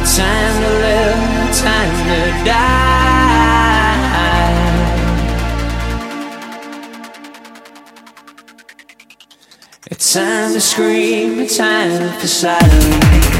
It's time to live, It's time to die. It's time to scream, it's time to silence.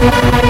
Thank you.